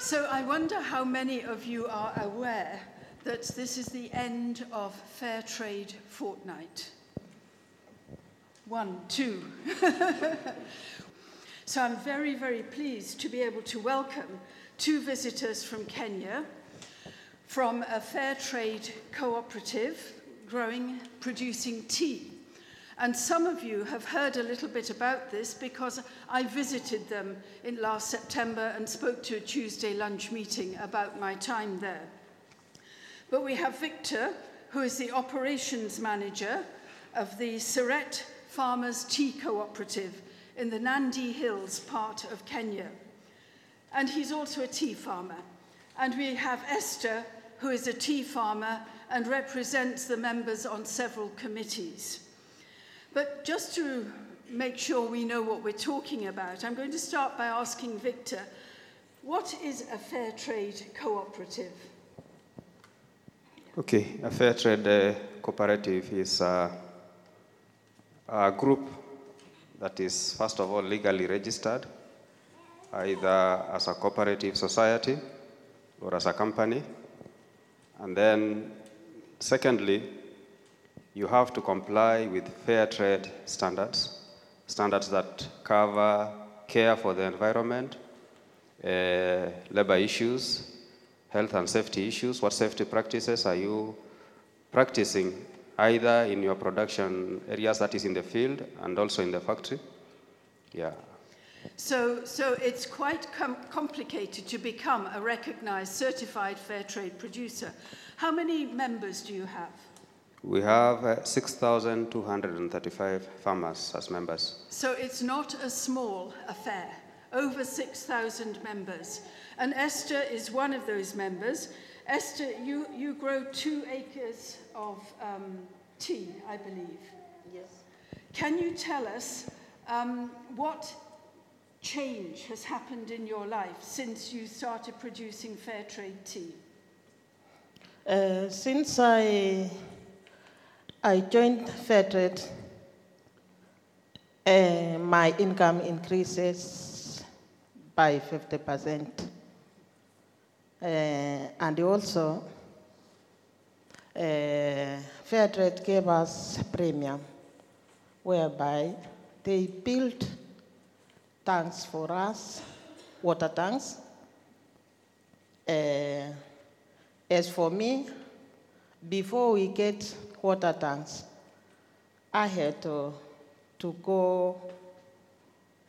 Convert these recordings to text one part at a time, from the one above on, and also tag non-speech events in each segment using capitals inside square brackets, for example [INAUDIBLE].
So I wonder how many of you are aware that this is the end of Fair Trade Fortnight. One, two. [LAUGHS] so I'm very, very pleased to be able to welcome two visitors from Kenya, from a fair trade cooperative growing, producing tea. And some of you have heard a little bit about this because I visited them in last September and spoke to a Tuesday lunch meeting about my time there. But we have Victor, who is the operations manager of the Sireet Farmers Tea Cooperative in the Nandi Hills part of Kenya. And he's also a tea farmer. And we have Esther, who is a tea farmer and represents the members on several committees. But just to make sure we know what we're talking about, I'm going to start by asking Victor, what is a fair trade cooperative? Okay, a fair trade uh, cooperative is uh, a group that is, first of all, legally registered, either as a cooperative society or as a company. And then, secondly, you have to comply with fair trade standards, standards that cover care for the environment, uh, labor issues, health and safety issues. What safety practices are you practicing either in your production areas, that is in the field, and also in the factory? Yeah. So, so it's quite com- complicated to become a recognized certified fair trade producer. How many members do you have? We have uh, 6,235 farmers as members. So it's not a small affair, over 6,000 members. And Esther is one of those members. Esther, you, you grow two acres of um, tea, I believe. Yes. Can you tell us um, what change has happened in your life since you started producing fair trade tea? Uh, since I I joined Fairtrade, uh, my income increases by 50%. Uh, and also, uh, gave us premium, whereby they built tanks for us, water tanks. Uh, as for me, before we get water tanks, I had to, to go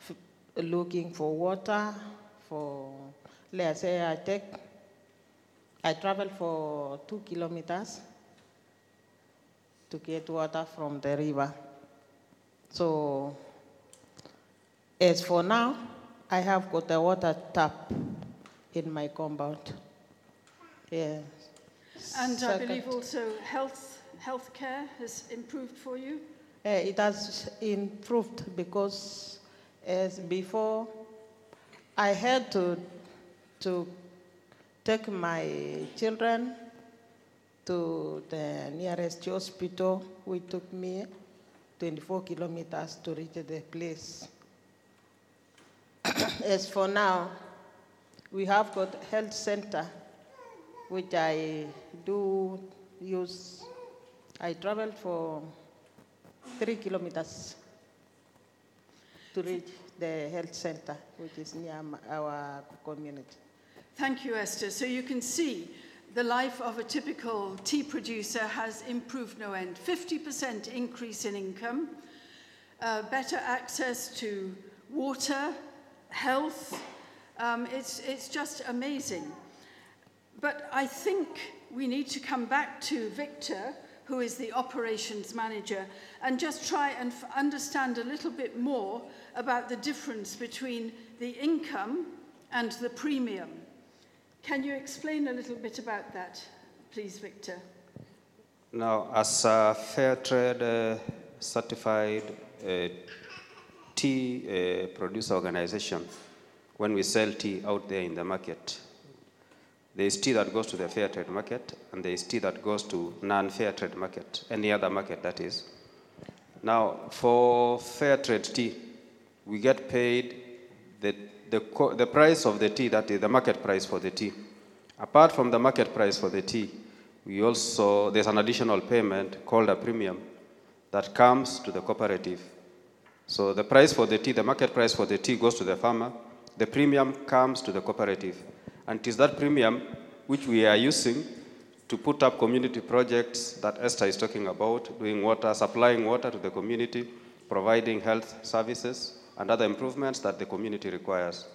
f- looking for water for, let's say I take, I travel for two kilometers to get water from the river. So, as for now, I have got a water tap in my compound. Yeah. And I believe also health healthcare has improved for you. Uh, it has improved because as before I had to to take my children to the nearest hospital which took me 24 kilometers to reach the place. [COUGHS] as for now, we have got health center which I do use. I traveled for three kilometers to reach the health center, which is near our community. Thank you, Esther. So you can see the life of a typical tea producer has improved no end. 50% increase in income, uh, better access to water, health. Um, it's, it's just amazing. But I think we need to come back to Victor, who is the operations manager, and just try and f- understand a little bit more about the difference between the income and the premium. Can you explain a little bit about that, please, Victor? Now, as a fair trade uh, certified uh, tea uh, producer organization, when we sell tea out there in the market, there is tea that goes to the fair trade market, and there is tea that goes to non-fair trade market, any other market that is. Now, for fair trade tea, we get paid the, the, co- the price of the tea, that is the market price for the tea. Apart from the market price for the tea, we also, there's an additional payment called a premium that comes to the cooperative. So the price for the tea, the market price for the tea goes to the farmer, the premium comes to the cooperative. And it is that premium which we are using to put up community projects that Esther is talking about, doing water, supplying water to the community, providing health services, and other improvements that the community requires.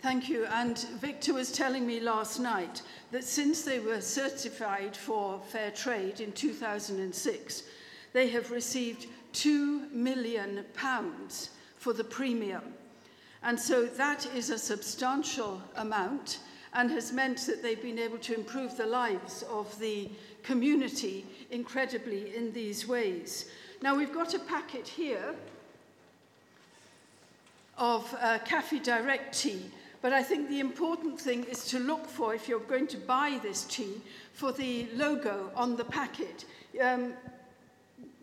Thank you. And Victor was telling me last night that since they were certified for fair trade in 2006, they have received 2 million pounds for the premium. And so that is a substantial amount and has meant that they've been able to improve the lives of the community incredibly in these ways. Now we've got a packet here of uh, Cafe Direct tea, but I think the important thing is to look for, if you're going to buy this tea, for the logo on the packet. Um,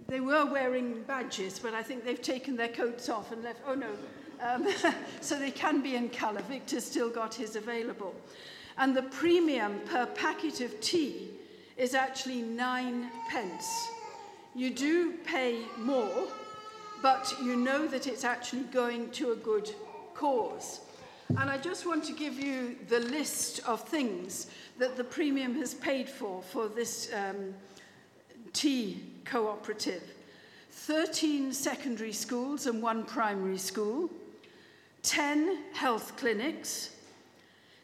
they were wearing badges, but I think they've taken their coats off and left, oh no, Um, [LAUGHS] so they can be in colour. Victor's still got his available. And the premium per packet of tea is actually nine pence. You do pay more, but you know that it's actually going to a good cause. And I just want to give you the list of things that the premium has paid for for this um, tea cooperative. 13 secondary schools and one primary school, 10 health clinics,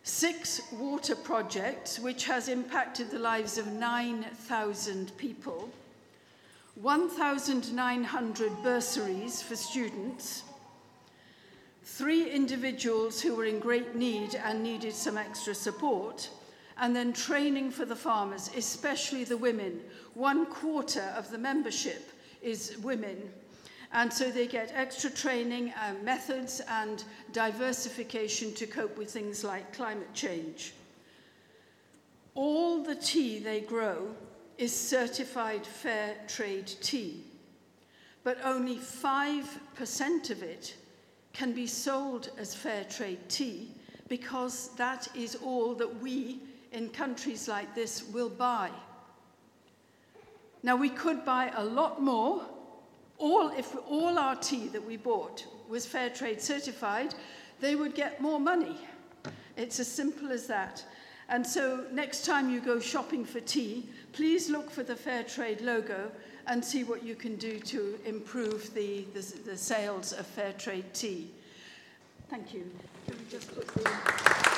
six water projects, which has impacted the lives of 9,000 people, 1,900 bursaries for students, three individuals who were in great need and needed some extra support, and then training for the farmers, especially the women. One quarter of the membership is women. And so they get extra training and methods and diversification to cope with things like climate change. All the tea they grow is certified fair trade tea, but only 5% of it can be sold as fair trade tea because that is all that we in countries like this will buy. Now, we could buy a lot more. all, if all our tea that we bought was fair trade certified, they would get more money. It's as simple as that. And so next time you go shopping for tea, please look for the fair trade logo and see what you can do to improve the, the, the sales of fair trade tea. Thank you. Can we just put the...